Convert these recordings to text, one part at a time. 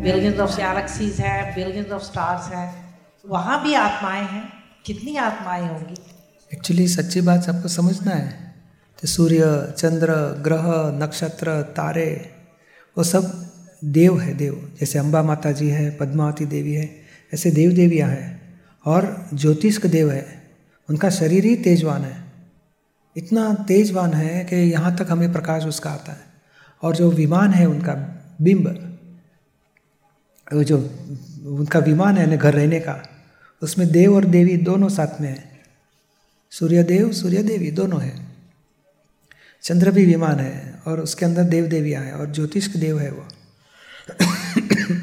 Billions of galaxies है billions of stars है। वहाँ भी आत्माएँ हैं। कितनी आत्माएँ होंगी? एक्चुअली सच्ची बात सबको समझना है। तो सूर्य, चंद्र, ग्रह, नक्षत्र, तारे, वो सब देव है, देव। जैसे अम्बा माता जी है, पद्मावती देवी है, ऐसे देव देवियाँ हैं। और ज्योतिष का देव है। उनका शरीर ही तेजवान है। इतना तेजवान है कि यहाँ तक हमें प्रकाश उसका आता है। और जो विमान है उनका, बिंब वो जो उनका विमान है ना घर रहने का, उसमें देव और देवी दोनों साथ में है। सूर्य देव सूर्य देवी दोनों है। चंद्र भी विमान है और उसके अंदर देव देवियाँ हैं और ज्योतिष देव है वो।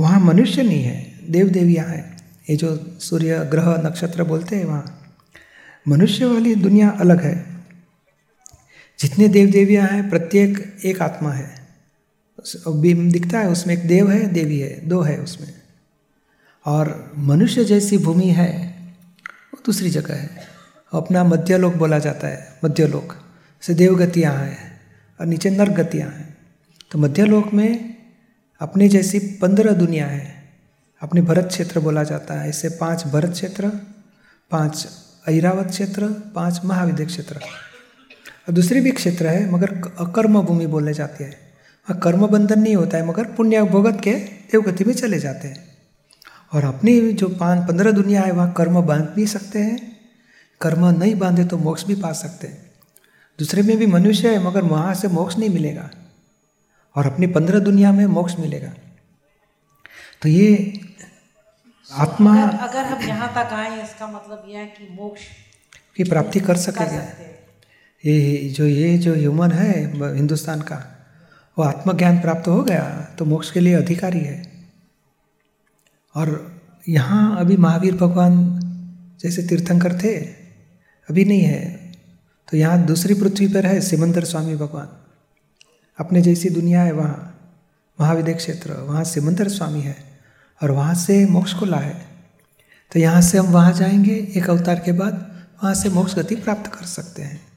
वहाँ मनुष्य नहीं है देव देवियाँ हैं ये जो सूर्य, ग्रह, नक्षत्र बोलते हैं वहाँ, मनुष्य वाली दुनिया अलग है। जितने देव देवियाँ हैं प्रत्येक एक आत्मा है। बीम दिखता है, उसमें एक देव है, देवी है, दो है उसमें। और मनुष्य जैसी भूमि है, वो दूसरी जगह है। अपना मध्यलोक बोला जाता है, मध्यलोक। से देवगतियाँ हैं, और नीचे नर्क गतियाँ हैं। तो मध्यलोक में अपनी जैसी पंद्रह दुनिया है। अपने भरत क्षेत्र बोला जाता है इससे पाँच भरत क्षेत्र, पाँच ऐरावत क्षेत्र, पाँच महाविद्य क्षेत्र। और दूसरी भी क्षेत्र है, मगर अकर्म भूमि बोले जाती है। कर्म बंधन नहीं होता है मगर पुण्य भोगत के देवगति में चले जाते हैं। और अपनी जो पाँच पंद्रह दुनिया है वहाँ कर्म बाँध भी सकते हैं। कर्म नहीं बांधे तो मोक्ष भी पा सकते हैं। दूसरे में भी मनुष्य है मगर वहाँ से मोक्ष नहीं मिलेगा। और अपनी पंद्रह दुनिया में मोक्ष मिलेगा। तो ये आत्मा अगर, अगर हम यहाँ तक आए इसका मतलब यह है कि मोक्ष की प्राप्ति कर सकेगा। ये जो ये जो ह्यूमन है हिंदुस्तान का वो आत्मज्ञान प्राप्त हो गया तो मोक्ष के लिए अधिकारी है। और यहाँ अभी महावीर भगवान जैसे तीर्थंकर थे, अभी नहीं है। तो यहाँ दूसरी पृथ्वी पर है सिमंदर स्वामी भगवान। अपने जैसी दुनिया है वहाँ, महाविद्य क्षेत्र, वहाँ सिमंदर स्वामी है और वहाँ से मोक्ष को लाए। तो यहाँ से हम वहाँ जाएँगे, एक अवतार के बाद वहाँ से मोक्ष गति प्राप्त कर सकते हैं।